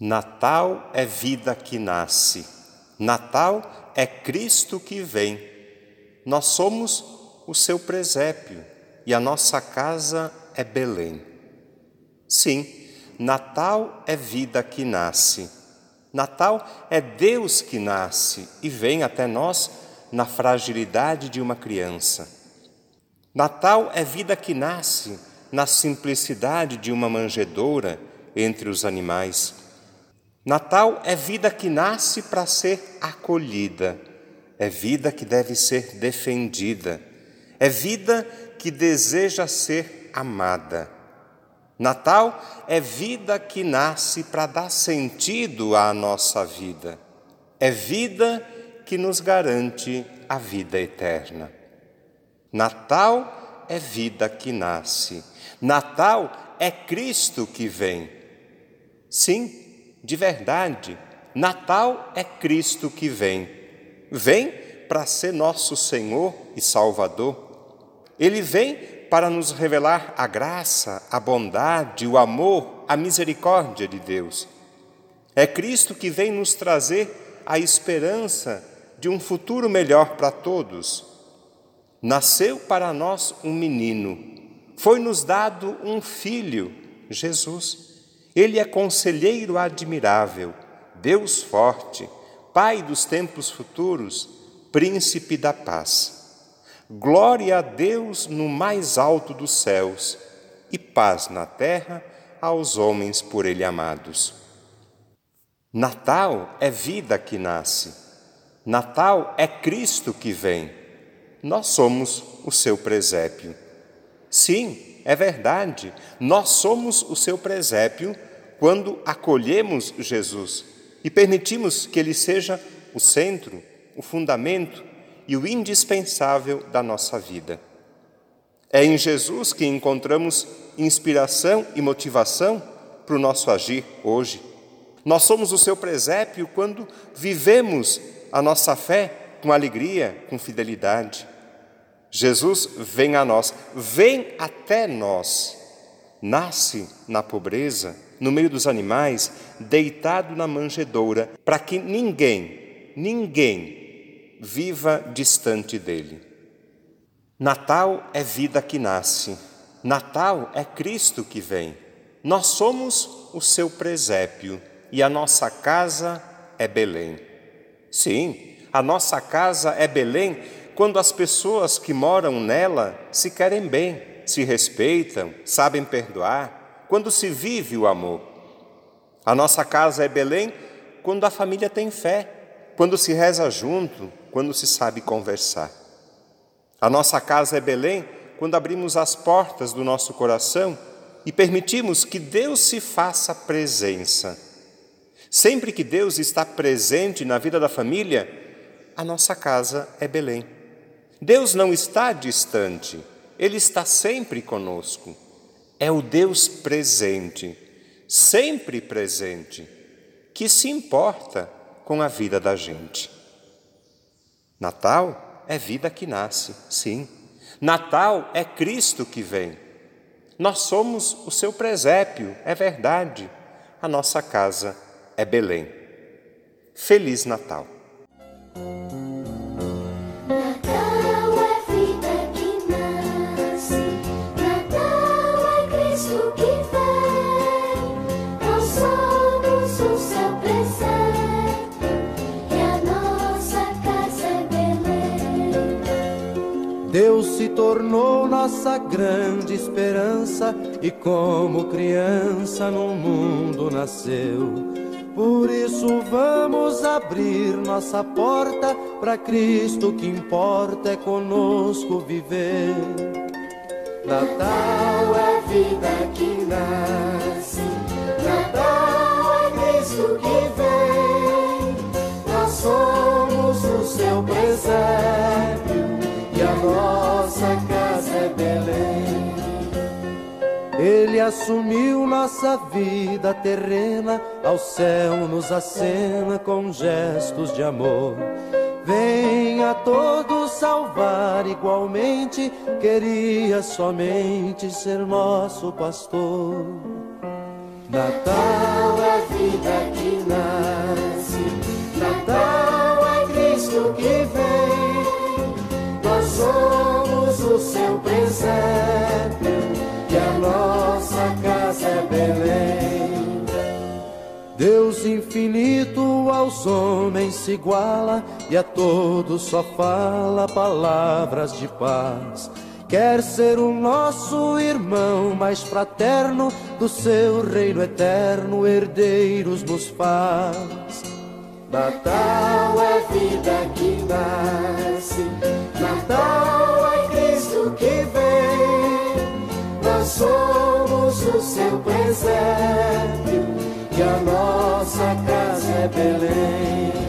Natal é vida que nasce. Natal é Cristo que vem. Nós somos o seu presépio e a nossa casa é Belém. Sim, Natal é vida que nasce. Natal é Deus que nasce e vem até nós na fragilidade de uma criança. Natal é vida que nasce na simplicidade de uma manjedoura entre os animais. Natal é vida que nasce para ser acolhida, é vida que deve ser defendida, é vida que deseja ser amada. Natal é vida que nasce para dar sentido à nossa vida, é vida que nos garante a vida eterna. Natal é vida que nasce, Natal é Cristo que vem. Sim, de verdade, Natal é Cristo que vem. Vem para ser nosso Senhor e Salvador. Ele vem para nos revelar a graça, a bondade, o amor, a misericórdia de Deus. É Cristo que vem nos trazer a esperança de um futuro melhor para todos. Nasceu para nós um menino, foi-nos dado um filho, Jesus. Ele é conselheiro admirável, Deus forte, Pai dos tempos futuros, Príncipe da paz. Glória a Deus no mais alto dos céus e paz na terra aos homens por Ele amados. Natal é vida que nasce. Natal é Cristo que vem. Nós somos o seu presépio. Sim, é verdade, nós somos o seu presépio quando acolhemos Jesus e permitimos que Ele seja o centro, o fundamento e o indispensável da nossa vida. É em Jesus que encontramos inspiração e motivação para o nosso agir hoje. Nós somos o seu presépio quando vivemos a nossa fé com alegria, com fidelidade. Jesus vem a nós, vem até nós, nasce na pobreza, no meio dos animais, deitado na manjedoura, para que ninguém, ninguém viva distante dele. Natal é vida que nasce, Natal é Cristo que vem. Nós somos o seu presépio e a nossa casa é Belém. Sim, a nossa casa é Belém quando as pessoas que moram nela se querem bem, se respeitam, sabem perdoar, quando se vive o amor. A nossa casa é Belém quando a família tem fé, quando se reza junto, quando se sabe conversar. A nossa casa é Belém quando abrimos as portas do nosso coração e permitimos que Deus se faça presença. Sempre que Deus está presente na vida da família, a nossa casa é Belém. Deus não está distante, Ele está sempre conosco é o Deus presente, sempre presente, que se importa com a vida da gente. Natal é vida que nasce, sim. Natal é Cristo que vem. Nós somos o seu presépio, é verdade. A nossa casa é Belém. Feliz Natal. Se tornou nossa grande esperança e como criança no mundo nasceu. Por isso vamos abrir nossa porta para Cristo que importa é conosco viver. Natal é vida que nasce, Natal é Cristo que vem. Nós somos o seu presépio Ele assumiu nossa vida terrena, ao céu nos acena com gestos de amor. Venha todos salvar igualmente, queria somente ser nosso pastor. Natal é vida que nasce, Natal é Cristo que vem. Nós somos o seu presépio aos homens se iguala e a todos só fala palavras de paz. Quer ser o nosso irmão mais fraterno, do seu reino eterno, herdeiros nos faz. Natal é vida que nasce, Natal é Cristo que vem. Nós somos o seu presépio e a nossa casa Belém.